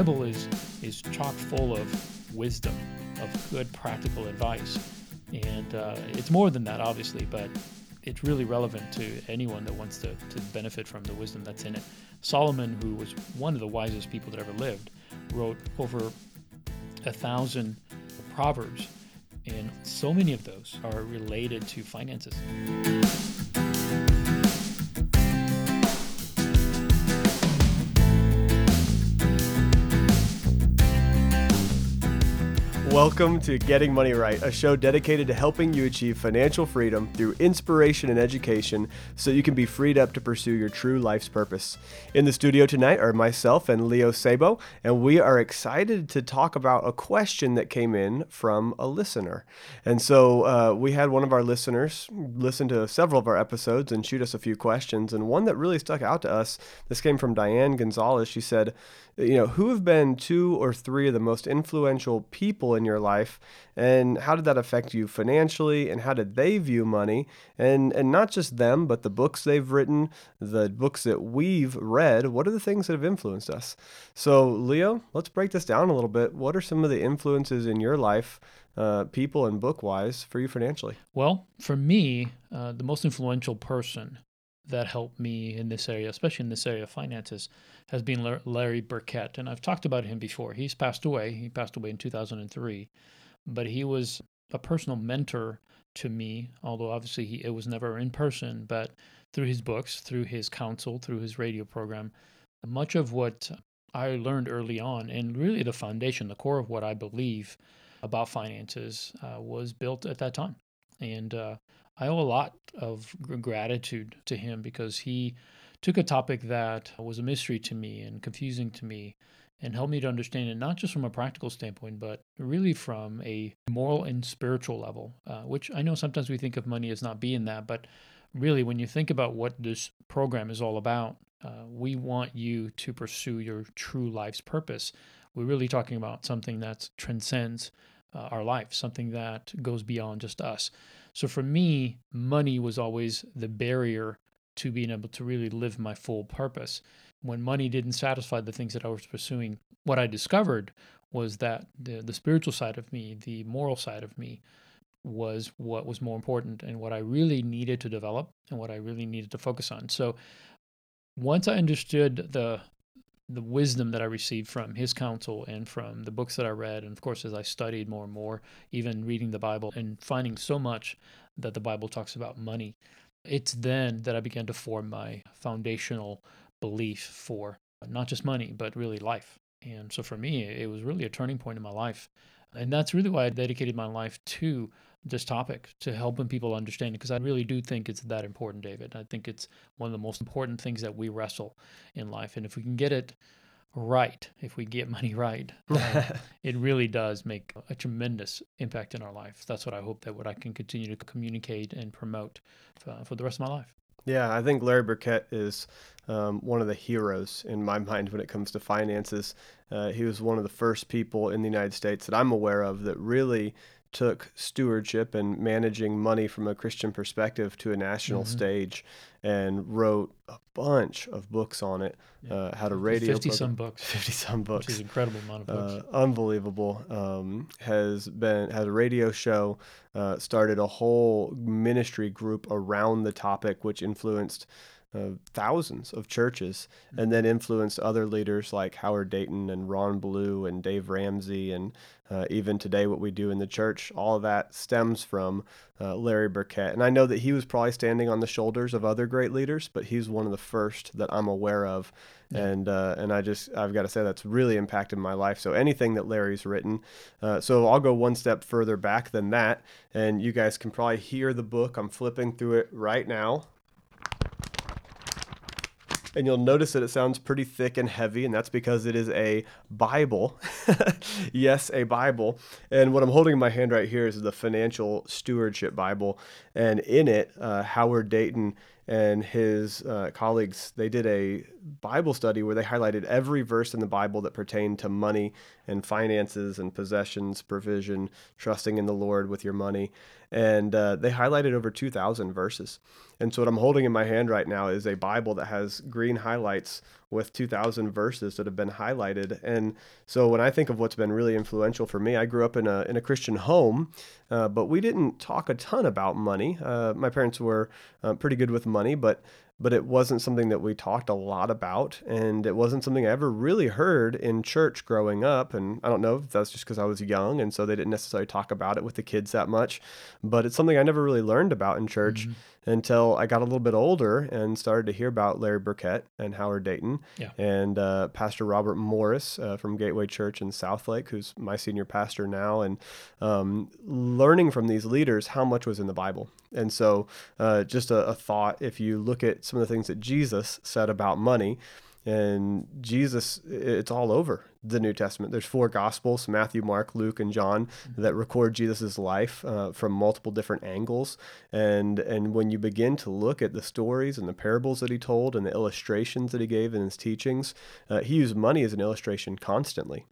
Bible is is chock full of wisdom, of good practical advice, and uh, it's more than that, obviously, but it's really relevant to anyone that wants to, to benefit from the wisdom that's in it. Solomon, who was one of the wisest people that ever lived, wrote over a thousand proverbs, and so many of those are related to finances. Welcome to Getting Money Right, a show dedicated to helping you achieve financial freedom through inspiration and education so you can be freed up to pursue your true life's purpose. In the studio tonight are myself and Leo Sabo, and we are excited to talk about a question that came in from a listener. And so uh, we had one of our listeners listen to several of our episodes and shoot us a few questions, and one that really stuck out to us. This came from Diane Gonzalez. She said, you know, who have been two or three of the most influential people in your life and how did that affect you financially and how did they view money and and not just them but the books they've written, the books that we've read, what are the things that have influenced us? So, Leo, let's break this down a little bit. What are some of the influences in your life uh, people and book wise for you financially? Well, for me, uh, the most influential person that helped me in this area, especially in this area of finances, has been Larry Burkett. And I've talked about him before. He's passed away. He passed away in 2003, but he was a personal mentor to me, although obviously he, it was never in person, but through his books, through his counsel, through his radio program, much of what I learned early on, and really the foundation, the core of what I believe about finances, uh, was built at that time. And uh, I owe a lot of gratitude to him because he took a topic that was a mystery to me and confusing to me and helped me to understand it not just from a practical standpoint, but really from a moral and spiritual level, uh, which I know sometimes we think of money as not being that, but really when you think about what this program is all about, uh, we want you to pursue your true life's purpose. We're really talking about something that transcends uh, our life, something that goes beyond just us. So for me, money was always the barrier to being able to really live my full purpose. When money didn't satisfy the things that I was pursuing, what I discovered was that the, the spiritual side of me, the moral side of me, was what was more important and what I really needed to develop and what I really needed to focus on. So once I understood the the wisdom that I received from his counsel and from the books that I read, and of course, as I studied more and more, even reading the Bible and finding so much that the Bible talks about money, it's then that I began to form my foundational belief for not just money, but really life. And so for me, it was really a turning point in my life. And that's really why I dedicated my life to this topic to helping people understand it because I really do think it's that important, David. I think it's one of the most important things that we wrestle in life. And if we can get it right, if we get money right, uh, it really does make a tremendous impact in our life. That's what I hope that what I can continue to communicate and promote for, for the rest of my life. Yeah, I think Larry Burkett is um, one of the heroes in my mind when it comes to finances. Uh, he was one of the first people in the United States that I'm aware of that really took stewardship and managing money from a Christian perspective to a national mm-hmm. stage and wrote a bunch of books on it. Yeah. Uh, had a radio 50 some books. 50 some books. Which is incredible amount of books. Uh, unbelievable. Um, has been, has a radio show, uh, started a whole ministry group around the topic, which influenced uh, thousands of churches mm-hmm. and then influenced other leaders like Howard Dayton and Ron Blue and Dave Ramsey and uh, even today what we do in the church. All of that stems from uh, Larry Burkett. And I know that he was probably standing on the shoulders of other great leaders but he's one of the first that I'm aware of. Yeah. and uh, and I just I've got to say that's really impacted my life. So anything that Larry's written uh, so I'll go one step further back than that. And you guys can probably hear the book. I'm flipping through it right now and you'll notice that it sounds pretty thick and heavy, and that's because it is a Bible. yes, a Bible. And what I'm holding in my hand right here is the Financial Stewardship Bible, and in it, uh, Howard Dayton and his uh, colleagues they did a bible study where they highlighted every verse in the bible that pertained to money and finances and possessions provision trusting in the lord with your money and uh, they highlighted over 2000 verses and so what i'm holding in my hand right now is a bible that has green highlights with 2,000 verses that have been highlighted. And so when I think of what's been really influential for me, I grew up in a, in a Christian home, uh, but we didn't talk a ton about money. Uh, my parents were uh, pretty good with money, but but it wasn't something that we talked a lot about and it wasn't something I ever really heard in church growing up and I don't know if that's just because I was young and so they didn't necessarily talk about it with the kids that much but it's something I never really learned about in church. Mm-hmm until I got a little bit older and started to hear about Larry Burkett and Howard Dayton yeah. and uh, Pastor Robert Morris uh, from Gateway Church in Southlake, who's my senior pastor now, and um, learning from these leaders how much was in the Bible. And so, uh, just a, a thought if you look at some of the things that Jesus said about money, and Jesus, it's all over the New Testament. There's four Gospels Matthew, Mark, Luke, and John mm-hmm. that record Jesus' life uh, from multiple different angles. And, and when you begin to look at the stories and the parables that he told and the illustrations that he gave in his teachings, uh, he used money as an illustration constantly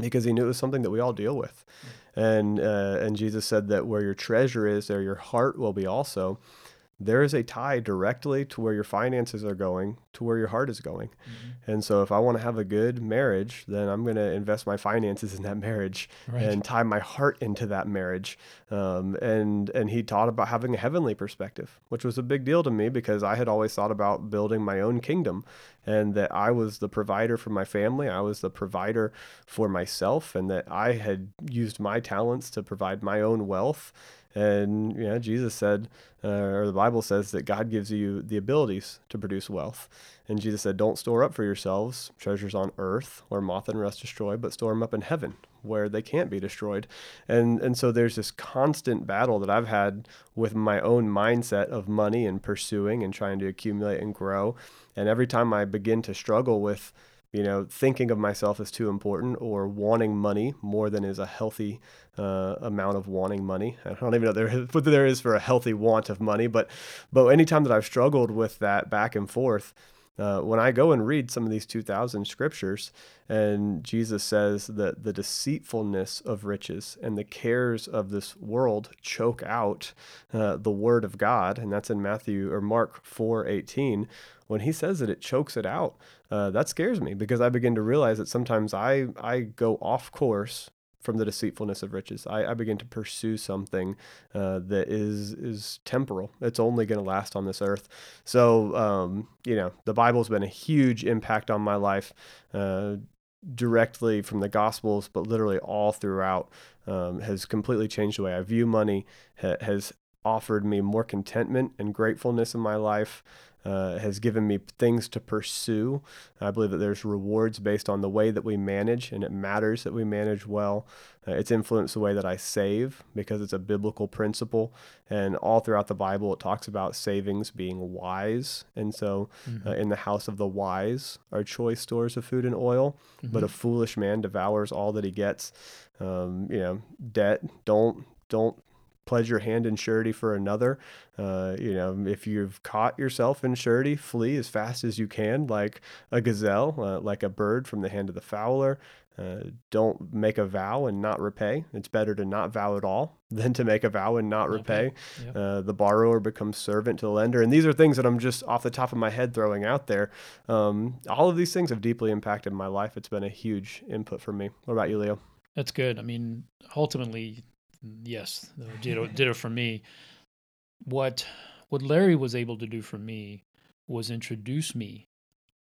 because he knew it was something that we all deal with. Mm-hmm. And, uh, and Jesus said that where your treasure is, there your heart will be also there is a tie directly to where your finances are going to where your heart is going. Mm-hmm. And so if I want to have a good marriage, then I'm going to invest my finances in that marriage right. and tie my heart into that marriage. Um, and and he taught about having a heavenly perspective, which was a big deal to me because I had always thought about building my own kingdom and that I was the provider for my family, I was the provider for myself and that I had used my talents to provide my own wealth and you know, Jesus said, uh, or the Bible says that God gives you the abilities to produce wealth. And Jesus said, "Don't store up for yourselves treasures on earth, where moth and rust destroy, but store them up in heaven, where they can't be destroyed." And and so there's this constant battle that I've had with my own mindset of money and pursuing and trying to accumulate and grow. And every time I begin to struggle with you know, thinking of myself as too important or wanting money more than is a healthy uh, amount of wanting money. I don't even know there is, what there is for a healthy want of money, but but anytime that I've struggled with that back and forth, uh, when I go and read some of these 2,000 scriptures, and Jesus says that the deceitfulness of riches and the cares of this world choke out uh, the word of God, and that's in Matthew or Mark 4:18. When he says that it chokes it out, uh, that scares me because I begin to realize that sometimes I I go off course from the deceitfulness of riches. I, I begin to pursue something uh, that is is temporal. It's only going to last on this earth. So um, you know, the Bible's been a huge impact on my life. Uh, directly from the gospels but literally all throughout um, has completely changed the way i view money ha- has offered me more contentment and gratefulness in my life uh, has given me things to pursue. I believe that there's rewards based on the way that we manage, and it matters that we manage well. Uh, it's influenced the way that I save because it's a biblical principle. And all throughout the Bible, it talks about savings being wise. And so, mm-hmm. uh, in the house of the wise are choice stores of food and oil, mm-hmm. but a foolish man devours all that he gets. Um, you know, debt. Don't don't pledge your hand in surety for another. Uh, you know, if you've caught yourself in surety, flee as fast as you can, like a gazelle, uh, like a bird from the hand of the fowler. Uh, don't make a vow and not repay. It's better to not vow at all than to make a vow and not repay. Yep. Uh, the borrower becomes servant to the lender. And these are things that I'm just off the top of my head throwing out there. Um, all of these things have deeply impacted my life. It's been a huge input for me. What about you, Leo? That's good. I mean, ultimately, yes, ditto, ditto for me. What what Larry was able to do for me was introduce me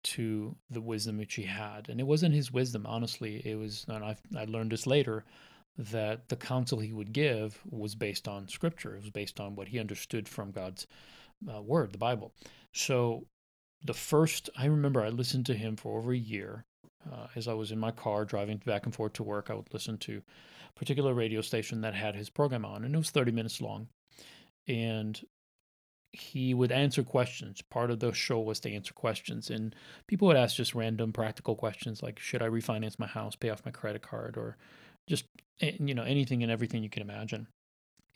to the wisdom which he had, and it wasn't his wisdom. Honestly, it was, and I I learned this later that the counsel he would give was based on scripture. It was based on what he understood from God's uh, word, the Bible. So the first I remember, I listened to him for over a year. Uh, as I was in my car driving back and forth to work, I would listen to particular radio station that had his program on, and it was 30 minutes long. And he would answer questions. Part of the show was to answer questions, and people would ask just random practical questions like, "Should I refinance my house, pay off my credit card, or just you know anything and everything you can imagine?"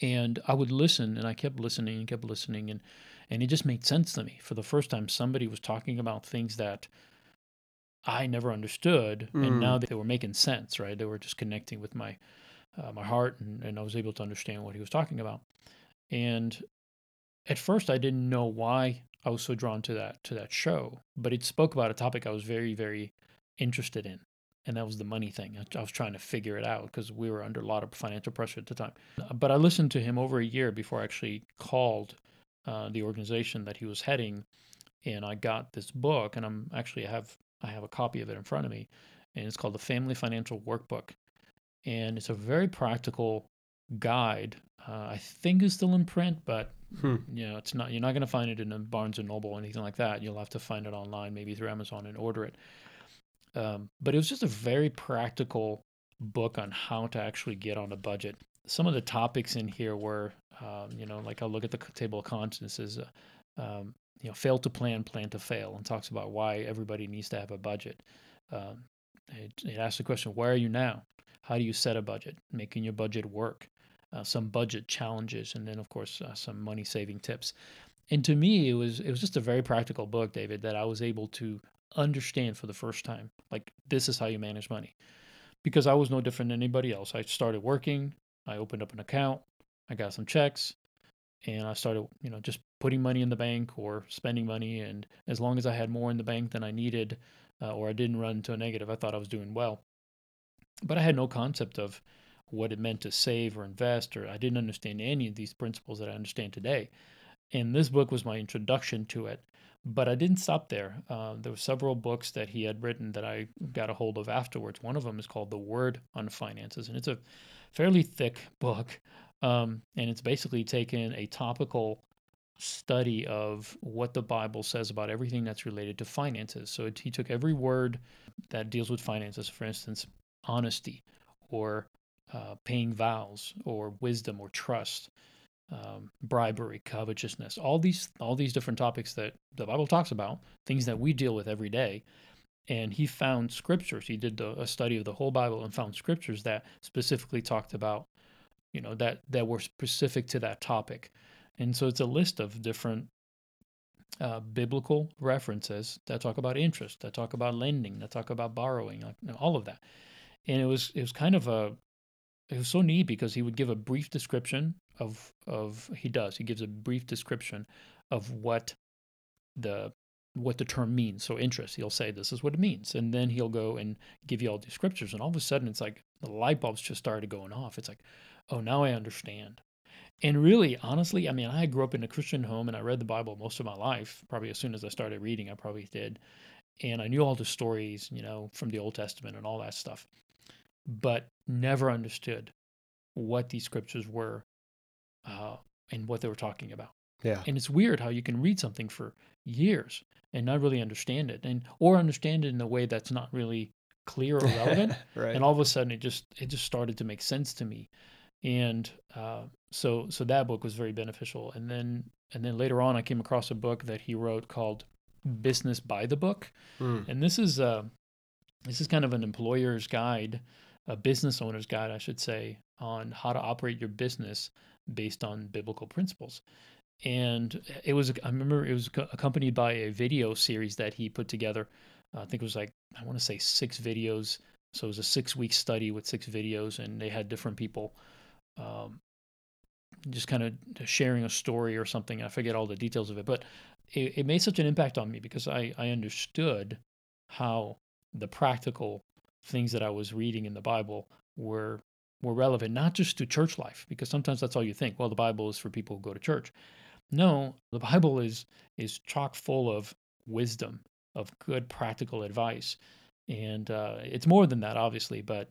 And I would listen, and I kept listening and kept listening, and and it just made sense to me. For the first time, somebody was talking about things that I never understood, mm. and now they were making sense. Right? They were just connecting with my uh, my heart, and, and I was able to understand what he was talking about. And at first I didn't know why I was so drawn to that to that show, but it spoke about a topic I was very very interested in, and that was the money thing. I, I was trying to figure it out because we were under a lot of financial pressure at the time. But I listened to him over a year before I actually called uh, the organization that he was heading, and I got this book, and I'm actually I have I have a copy of it in front of me, and it's called the Family Financial Workbook, and it's a very practical guide. Uh, I think is still in print, but hmm. you know, it's not. You're not going to find it in a Barnes and Noble or anything like that. You'll have to find it online, maybe through Amazon, and order it. Um, but it was just a very practical book on how to actually get on a budget. Some of the topics in here were, um, you know, like I'll look at the table of contents is, uh, um, you know, fail to plan, plan to fail, and talks about why everybody needs to have a budget. Um, it, it asks the question, where are you now? How do you set a budget? Making your budget work. Uh, some budget challenges, and then of course uh, some money saving tips. And to me, it was it was just a very practical book, David, that I was able to understand for the first time. Like this is how you manage money, because I was no different than anybody else. I started working, I opened up an account, I got some checks, and I started, you know, just putting money in the bank or spending money. And as long as I had more in the bank than I needed, uh, or I didn't run into a negative, I thought I was doing well. But I had no concept of what it meant to save or invest, or I didn't understand any of these principles that I understand today. And this book was my introduction to it. But I didn't stop there. Uh, there were several books that he had written that I got a hold of afterwards. One of them is called The Word on Finances, and it's a fairly thick book. Um, and it's basically taken a topical study of what the Bible says about everything that's related to finances. So it, he took every word that deals with finances, for instance, honesty or uh, paying vows or wisdom or trust, um, bribery, covetousness, all these all these different topics that the Bible talks about, things that we deal with every day. And he found scriptures. He did a study of the whole Bible and found scriptures that specifically talked about, you know, that that were specific to that topic. And so it's a list of different uh, biblical references that talk about interest, that talk about lending, that talk about borrowing, like, you know, all of that. And it was it was kind of a it was so neat because he would give a brief description of of he does he gives a brief description of what the what the term means. So interest he'll say this is what it means and then he'll go and give you all these scriptures and all of a sudden it's like the light bulbs just started going off. It's like oh now i understand. And really honestly i mean i grew up in a christian home and i read the bible most of my life probably as soon as i started reading i probably did. And i knew all the stories you know from the old testament and all that stuff but never understood what these scriptures were uh, and what they were talking about. Yeah. And it's weird how you can read something for years and not really understand it and or understand it in a way that's not really clear or relevant. right. And all of a sudden it just it just started to make sense to me. And uh, so so that book was very beneficial. And then and then later on I came across a book that he wrote called Business by the Book. Mm. And this is uh this is kind of an employer's guide, a business owner's guide, I should say, on how to operate your business based on biblical principles. And it was, I remember it was accompanied by a video series that he put together. I think it was like, I want to say six videos. So it was a six week study with six videos, and they had different people um, just kind of sharing a story or something. I forget all the details of it, but it, it made such an impact on me because I, I understood how the practical things that I was reading in the Bible were were relevant not just to church life because sometimes that's all you think well the bible is for people who go to church. No the bible is is chock full of wisdom of good practical advice and uh, it's more than that obviously but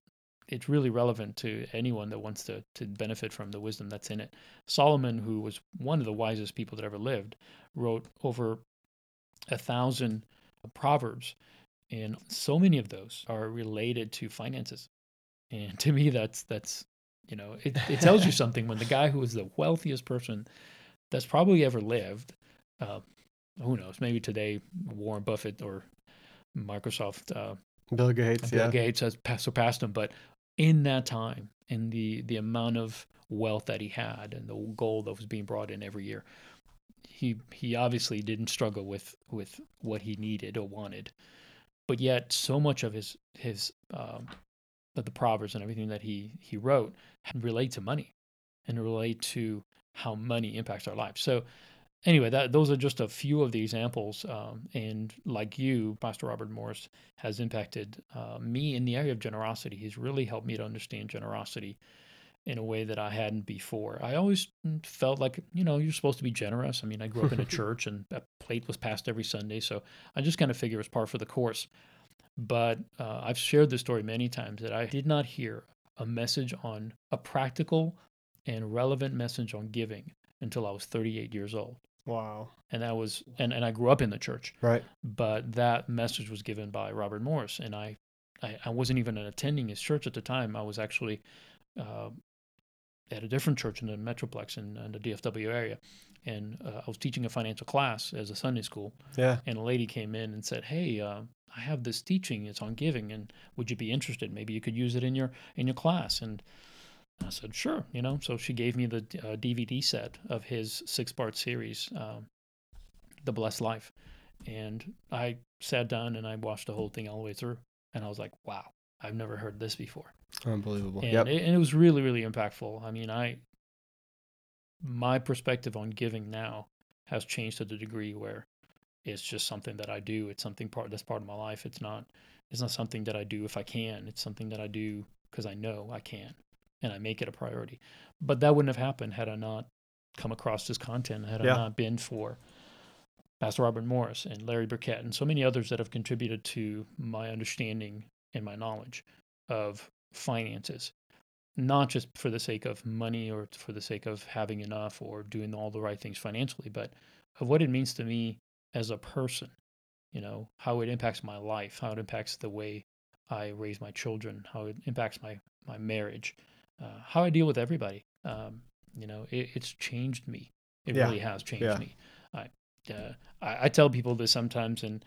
it's really relevant to anyone that wants to to benefit from the wisdom that's in it. Solomon who was one of the wisest people that ever lived wrote over a thousand proverbs and so many of those are related to finances and to me, that's that's you know, it, it tells you something when the guy who is the wealthiest person that's probably ever lived, uh, who knows, maybe today Warren Buffett or Microsoft, uh, Bill Gates, yeah. Bill yeah. Gates has surpassed him, but in that time, in the the amount of wealth that he had and the gold that was being brought in every year, he he obviously didn't struggle with with what he needed or wanted, but yet so much of his his um, the proverbs and everything that he he wrote relate to money and relate to how money impacts our lives. So anyway, that those are just a few of the examples. Um, and like you, Pastor Robert Morris has impacted uh, me in the area of generosity. He's really helped me to understand generosity in a way that I hadn't before. I always mm, felt like, you know, you're supposed to be generous. I mean, I grew up in a church and a plate was passed every Sunday. So I just kind of figure it's par for the course. But uh, I've shared this story many times that I did not hear a message on a practical and relevant message on giving until I was 38 years old. Wow. And that was, and, and I grew up in the church. Right. But that message was given by Robert Morris. And I, I, I wasn't even attending his church at the time. I was actually uh, at a different church in the Metroplex in, in the DFW area. And uh, I was teaching a financial class as a Sunday school. Yeah. And a lady came in and said, Hey, uh, I have this teaching. It's on giving, and would you be interested? Maybe you could use it in your in your class. And I said, sure. You know, so she gave me the uh, DVD set of his six part series, um, The Blessed Life, and I sat down and I watched the whole thing all the way through, and I was like, wow, I've never heard this before. Unbelievable. And, yep. it, and it was really, really impactful. I mean, I my perspective on giving now has changed to the degree where it's just something that I do. It's something part that's part of my life. It's not it's not something that I do if I can. It's something that I do because I know I can and I make it a priority. But that wouldn't have happened had I not come across this content, had Yeah. I not been for Pastor Robert Morris and Larry Burkett and so many others that have contributed to my understanding and my knowledge of finances. Not just for the sake of money or for the sake of having enough or doing all the right things financially, but of what it means to me as a person, you know, how it impacts my life, how it impacts the way I raise my children, how it impacts my my marriage, uh, how I deal with everybody. Um, you know, it, it's changed me. It Yeah. really has changed Yeah. me. I, uh, I I tell people this sometimes, and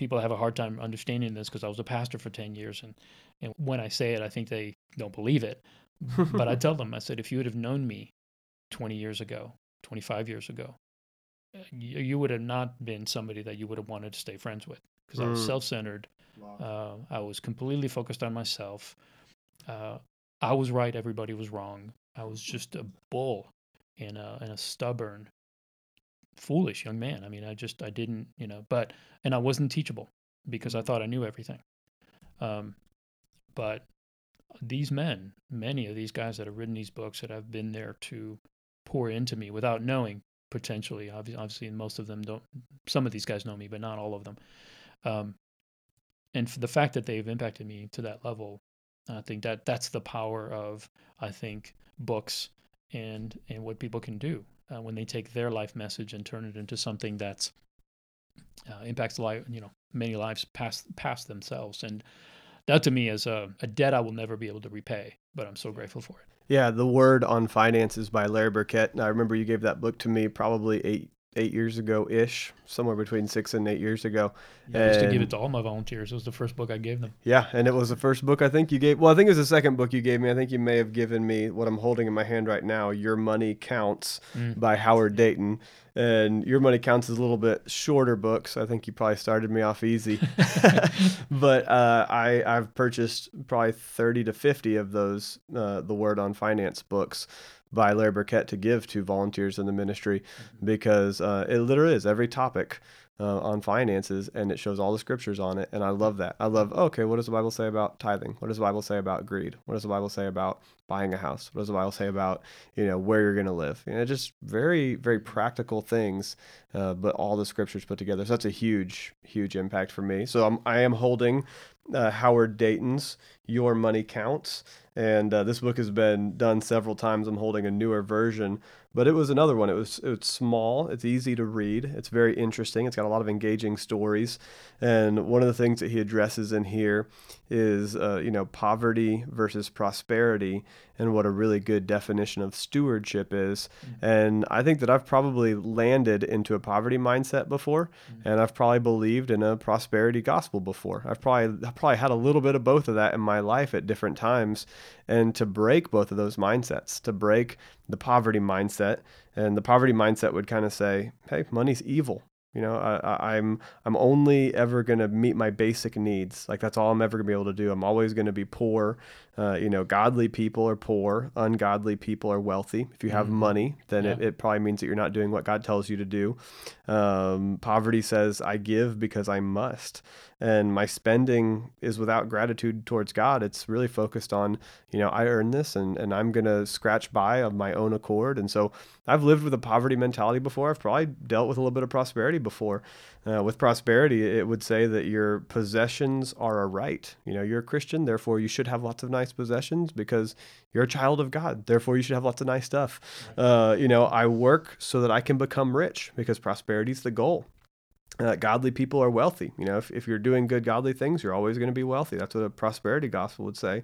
people have a hard time understanding this because I was a pastor for ten years, and and when I say it, I think they don't believe it. but I tell them, I said, if you would have known me 20 years ago, 25 years ago, you, you would have not been somebody that you would have wanted to stay friends with because I was Mm. self centered. Uh, I was completely focused on myself. Uh, I was right, everybody was wrong. I was just a bull and a, and a stubborn, foolish young man. I mean, I just, I didn't, you know, but, and I wasn't teachable because I thought I knew everything. Um, but these men, many of these guys that have written these books that have been there to pour into me without knowing potentially, obvi- obviously, most of them don't, some of these guys know me, but not all of them. Um, and for the fact that they've impacted me to that level, I think that that's the power of, I think, books and, and what people can do uh, when they take their life message and turn it into something that's uh, impacts life, you know, many lives past past themselves. And that to me is a, a debt I will never be able to repay, but I'm so grateful for it. Yeah, The Word on Finances by Larry Burkett. And I remember you gave that book to me probably eight eight years ago ish, somewhere between six and eight years ago. Yeah, I used to give it to all my volunteers. It was the first book I gave them. Yeah, and it was the first book I think you gave. Well, I think it was the second book you gave me. I think you may have given me what I'm holding in my hand right now, Your Money Counts Mm. by Howard Dayton. And Your Money Counts is a little bit shorter book, so I think you probably started me off easy. but uh, I, I've purchased probably 30 to 50 of those, uh, the Word on Finance books by Larry Burkett to give to volunteers in the ministry because uh, it literally is every topic uh, on finances and it shows all the scriptures on it. And I love that. I love, okay, what does the Bible say about tithing? What does the Bible say about greed? What does the Bible say about buying a house? What does the Bible say about, you know, where you're going to live? You know, just very, very practical things, uh, but all the scriptures put together. So that's a huge, huge impact for me. So I'm, I am holding uh, Howard Dayton's Your Money Counts. And uh, this book has been done several times. I'm holding a newer version, but it was another one. It was it's small, it's easy to read, it's very interesting. It's got a lot of engaging stories, and one of the things that he addresses in here is uh, you know poverty versus prosperity, and what a really good definition of stewardship is. And I think that I've probably landed into a poverty mindset before, and I've probably believed in a prosperity gospel before. I've probably I've probably had a little bit of both of that in my life at different times, and to break both of those mindsets, to break the poverty mindset, and the poverty mindset would kind of say, "Hey, money's evil." You know, I, I'm I'm only ever gonna meet my basic needs. Like that's all I'm ever gonna be able to do. I'm always gonna be poor. Uh, you know, godly people are poor. Ungodly people are wealthy. If you have mm-hmm. money, then yeah. it, it probably means that you're not doing what God tells you to do. Um, poverty says, "I give because I must." And my spending is without gratitude towards God. It's really focused on, you know, I earn this and, and I'm going to scratch by of my own accord. And so I've lived with a poverty mentality before. I've probably dealt with a little bit of prosperity before. Uh, with prosperity, it would say that your possessions are a right. You know, you're a Christian, therefore you should have lots of nice possessions because you're a child of God. Therefore, you should have lots of nice stuff. Uh, you know, I work so that I can become rich because prosperity is the goal godly people are wealthy. You know, if, if you're doing good godly things, you're always going to be wealthy. That's what a prosperity gospel would say.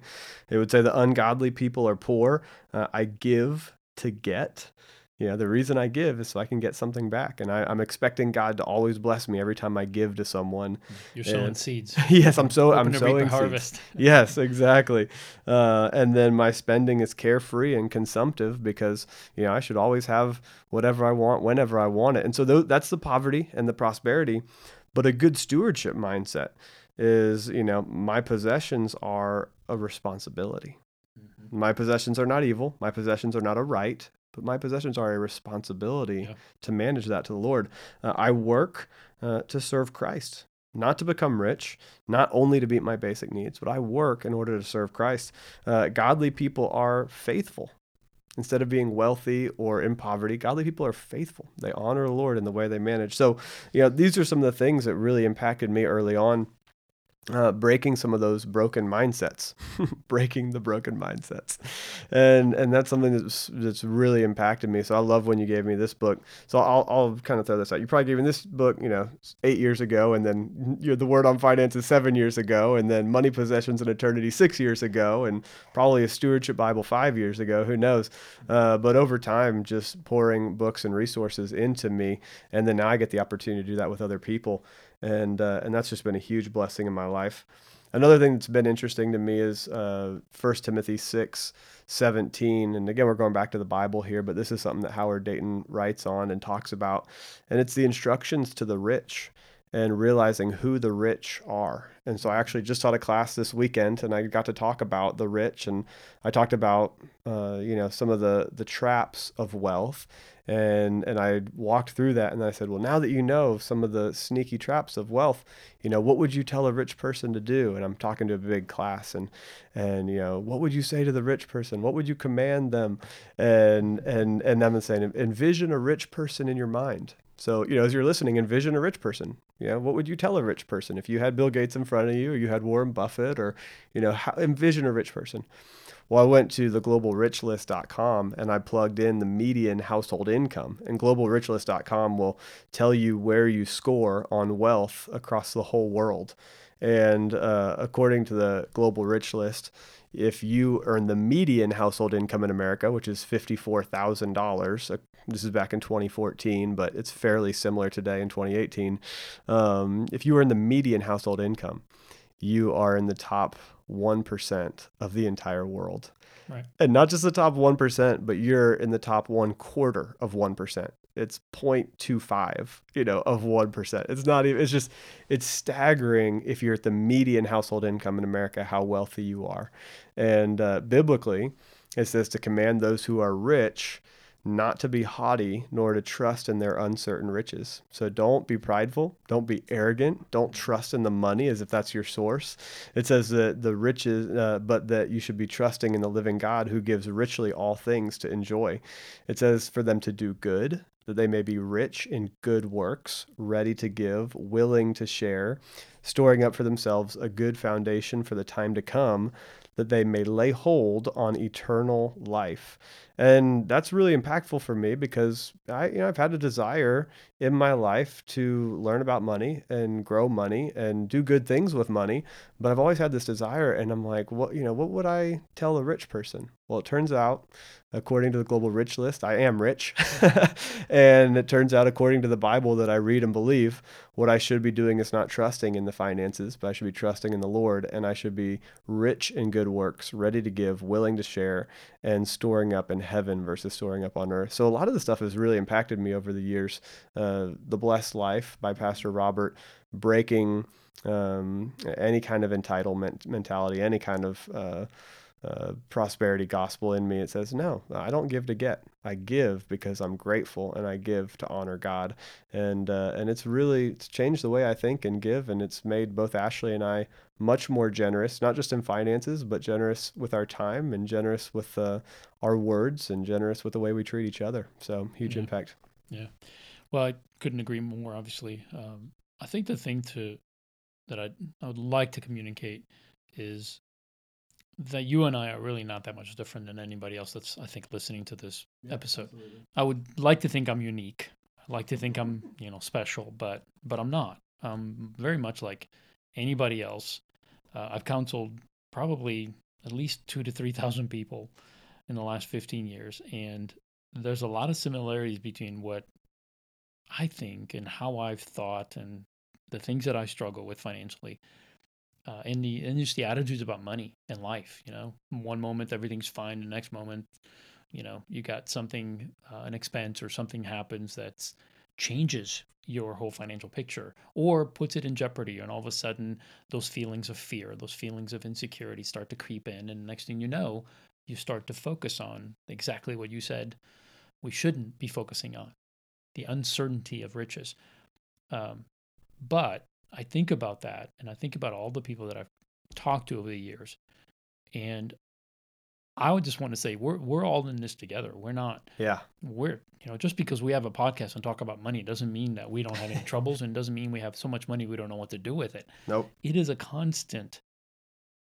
It would say the ungodly people are poor. Uh, I give to get you know, the reason I give is so I can get something back. And I, am expecting God to always bless me every time I give to someone. You're sowing seeds. yes, I'm so I'm sowing harvest. yes, exactly. Uh, and then my spending is carefree and consumptive because you know I should always have whatever I want whenever I want it. And so th- that's the poverty and the prosperity. But a good stewardship mindset is you know my possessions are a responsibility. Mm-hmm. My possessions are not evil. My possessions are not a right but my possessions are a responsibility yeah. to manage that to the Lord. Uh, I work uh, to serve Christ, not to become rich, not only to meet my basic needs, but I work in order to serve Christ. Uh, godly people are faithful. Instead of being wealthy or in poverty, godly people are faithful. They honor the Lord in the way they manage. So, you know, these are some of the things that really impacted me early on uh, breaking some of those broken mindsets, breaking the broken mindsets, and and that's something that's that's really impacted me. So I love when you gave me this book. So I'll I'll kind of throw this out. You probably gave me this book, you know, eight years ago, and then the word on finances seven years ago, and then money possessions and eternity six years ago, and probably a stewardship Bible five years ago. Who knows? Uh, but over time, just pouring books and resources into me, and then now I get the opportunity to do that with other people and uh, and that's just been a huge blessing in my life. Another thing that's been interesting to me is uh, Timothy 6, 17. And again, we're going back to the Bible here, but this is something that Howard Dayton writes on and talks about. And it's the instructions to the rich and realizing who the rich are. And so I actually just taught a class this weekend, and I got to talk about the rich, and I talked about uh, you know some of the the traps of wealth, and and I walked through that, and I said, well, now that you know some of the sneaky traps of wealth, you know, what would you tell a rich person to do? And I'm talking to a big class, and and you know, what would you say to the rich person? What would you command them? And and and I'm saying, envision a rich person in your mind so, you know, as you're listening, envision a rich person. You know, what would you tell a rich person if you had Bill Gates in front of you, or you had Warren Buffett, or you know, how, envision a rich person. Well, I went to the globalrichlist.com and I plugged in the median household income, and globalrichlist.com will tell you where you score on wealth across the whole world. And uh, according to the Global Rich List, if you earn the median household income in America, which is $54,000, this is back in 2014, but it's fairly similar today in 2018. Um, if you earn the median household income, you are in the top 1% of the entire world. Right. And not just the top 1%, but you're in the top one quarter of 1%. It's 0.25, you know, of 1%. It's not even, it's just, it's staggering if you're at the median household income in America, how wealthy you are. And uh, biblically, it says to command those who are rich not to be haughty, nor to trust in their uncertain riches. So don't be prideful, don't be arrogant, don't trust in the money as if that's your source. It says that the riches, uh, but that you should be trusting in the living God who gives richly all things to enjoy. It says for them to do good, that they may be rich in good works, ready to give, willing to share, storing up for themselves a good foundation for the time to come, that they may lay hold on eternal life. And that's really impactful for me because I, you know, I've had a desire in my life to learn about money and grow money and do good things with money. But I've always had this desire, and I'm like, what, you know, what would I tell a rich person? Well, it turns out, according to the global rich list, I am rich. and it turns out, according to the Bible that I read and believe, what I should be doing is not trusting in the finances, but I should be trusting in the Lord. And I should be rich in good works, ready to give, willing to share, and storing up in heaven versus storing up on earth. So a lot of the stuff has really impacted me over the years. Uh, the Blessed Life by Pastor Robert, breaking um, any kind of entitlement mentality, any kind of uh, uh, prosperity gospel in me. It says, no, I don't give to get. I give because I'm grateful and I give to honor God. And, uh, and it's really, it's changed the way I think and give. And it's made both Ashley and I much more generous, not just in finances, but generous with our time and generous with uh, our words and generous with the way we treat each other. So huge yeah. impact. Yeah. Well, I couldn't agree more, obviously. Um, I think the thing to, that I, I would like to communicate is that you and I are really not that much different than anybody else that's I think listening to this yeah, episode. Absolutely. I would like to think I'm unique. I like to think I'm, you know, special, but but I'm not. I'm very much like anybody else. Uh, I've counseled probably at least 2 to 3,000 people in the last 15 years and there's a lot of similarities between what I think and how I've thought and the things that I struggle with financially uh, and the and just the attitudes about money and life. You know, one moment everything's fine, the next moment, you know, you got something, uh, an expense or something happens that changes your whole financial picture or puts it in jeopardy, and all of a sudden those feelings of fear, those feelings of insecurity start to creep in, and next thing you know, you start to focus on exactly what you said we shouldn't be focusing on the uncertainty of riches. Um, but I think about that and I think about all the people that I've talked to over the years. And I would just want to say we're we're all in this together. We're not Yeah. We're you know, just because we have a podcast and talk about money doesn't mean that we don't have any troubles and doesn't mean we have so much money we don't know what to do with it. Nope. It is a constant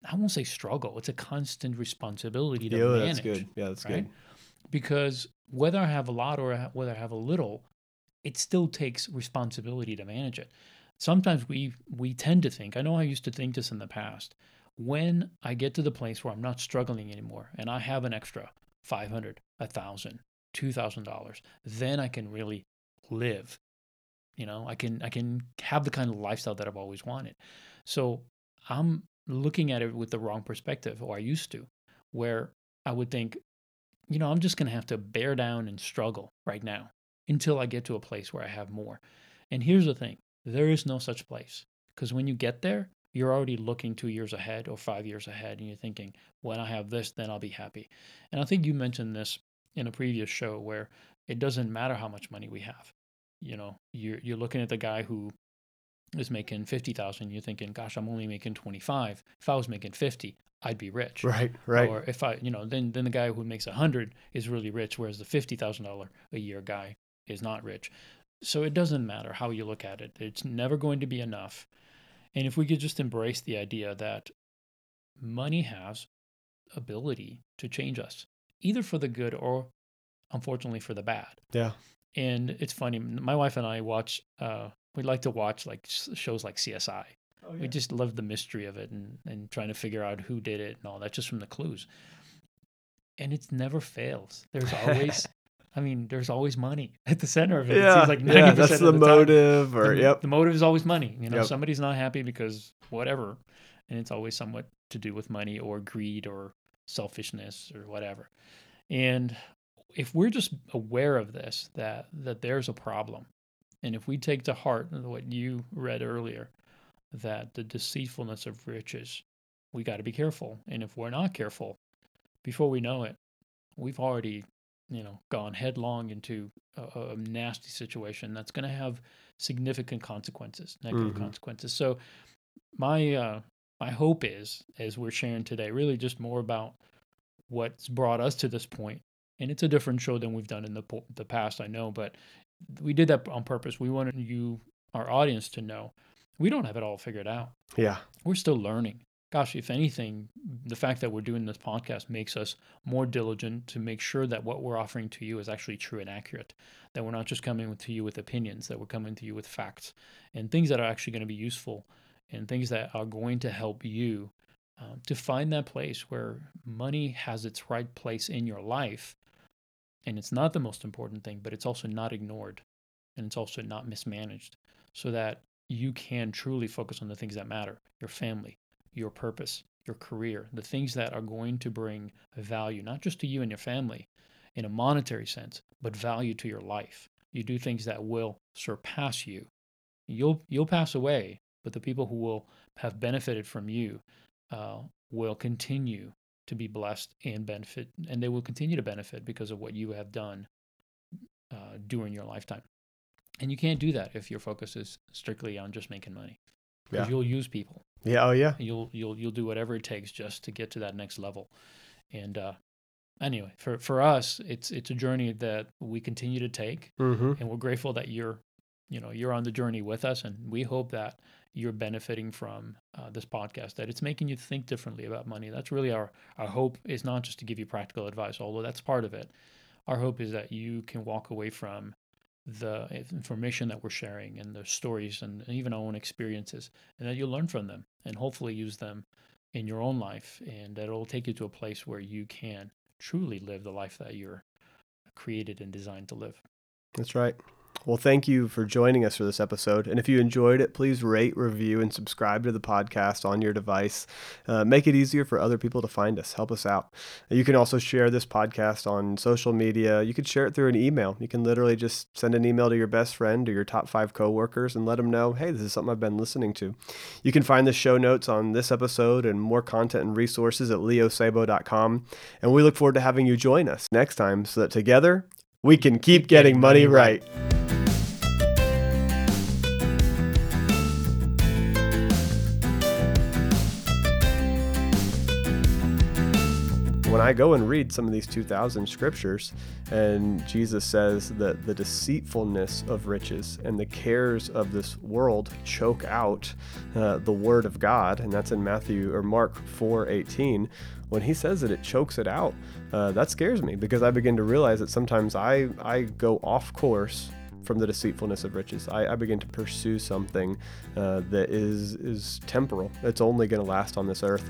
I won't say struggle. It's a constant responsibility to manage. yeah, manage. that's good. Yeah, that's right? good. Because whether I have a lot or whether I have a little, it still takes responsibility to manage it sometimes we we tend to think i know i used to think this in the past when i get to the place where i'm not struggling anymore and i have an extra 500 1000 $2000 then i can really live. You know i can i can have the kind of lifestyle that i've always wanted. So i'm looking at it with the wrong perspective or i used to where i would think you know i'm just going to have to bear down and struggle right now until i get to a place where i have more. And here's the thing there is no such place. Because when you get there, you're already looking two years ahead or five years ahead, and you're thinking, when I have this, then I'll be happy. And I think you mentioned this in a previous show where it doesn't matter how much money we have. You know, you're you're looking at the guy who is making fifty thousand. You're thinking, gosh, I'm only making twenty five. If I was making fifty, I'd be rich. Right, right. Or if I, you know, then then the guy who makes a hundred is really rich, whereas the fifty thousand dollar a year guy is not rich. So it doesn't matter how you look at it, it's never going to be enough. And if we could just embrace the idea that money has ability to change us, either for the good or unfortunately for the bad. Yeah. And it's funny, my wife and I watch, uh, we like to watch like shows like CSI. Oh, yeah. We just love the mystery of it and, and trying to figure out who did it and all that just from the clues. And it never fails. There's always I mean, there's always money at the center of it. Yeah, it like yeah, that's the, the motive, time, or the, yep. The motive is always money. You know, yep. somebody's not happy because whatever, and it's always somewhat to do with money or greed or selfishness or whatever. And if we're just aware of this, that that there's a problem, and if we take to heart what you read earlier, that the deceitfulness of riches, we got to be careful. And if we're not careful, before we know it, we've already you know gone headlong into a, a nasty situation that's going to have significant consequences negative mm-hmm. consequences. So my uh my hope is as we're sharing today really just more about what's brought us to this point and it's a different show than we've done in the the past i know but we did that on purpose. We wanted you our audience to know we don't have it all figured out. Yeah. We're still learning gosh, if anything, the fact that we're doing this podcast makes us more diligent to make sure that what we're offering to you is actually true and accurate. That we're not just coming to you with opinions, that we're coming to you with facts and things that are actually going to be useful and things that are going to help you um, to find that place where money has its right place in your life. And it's not the most important thing, but it's also not ignored and it's also not mismanaged so that you can truly focus on the things that matter your family, your purpose, your career, the things that are going to bring value, not just to you and your family in a monetary sense, but value to your life. You do things that will surpass you. You'll you'll pass away, but the people who will have benefited from you uh, will continue to be blessed and benefit, and they will continue to benefit because of what you have done uh, during your lifetime. And you can't do that if your focus is strictly on just making money. Because Yeah. you'll use people. Yeah. Oh, yeah. You'll you'll you'll do whatever it takes just to get to that next level. And uh, anyway, for for us, it's it's a journey that we continue to take, Mm-hmm. and we're grateful that you're, you know, you're on the journey with us, and we hope that you're benefiting from uh, this podcast. That it's making you think differently about money. That's really our our hope. Is not just to give you practical advice, although that's part of it. Our hope is that you can walk away from the information that we're sharing and the stories and even our own experiences, and that you'll learn from them and hopefully use them in your own life, and that it'll take you to a place where you can truly live the life that you're created and designed to live. That's right. Well, thank you for joining us for this episode. And if you enjoyed it, please rate, review, and subscribe to the podcast on your device. Uh, make it easier for other people to find us. Help us out. You can also share this podcast on social media. You could share it through an email. You can literally just send an email to your best friend or your top five coworkers and let them know, hey, this is something I've been listening to. You can find the show notes on this episode and more content and resources at leosabo.com. And we look forward to having you join us next time so that together we can keep getting money right. when I go and read some of these 2000 scriptures, and Jesus says that the deceitfulness of riches and the cares of this world choke out uh, the word of God, and that's in Matthew or Mark 4:18. When he says that it chokes it out, uh, that scares me because I begin to realize that sometimes I I go off course from the deceitfulness of riches. I, I begin to pursue something uh, that is is temporal. It's only going to last on this earth.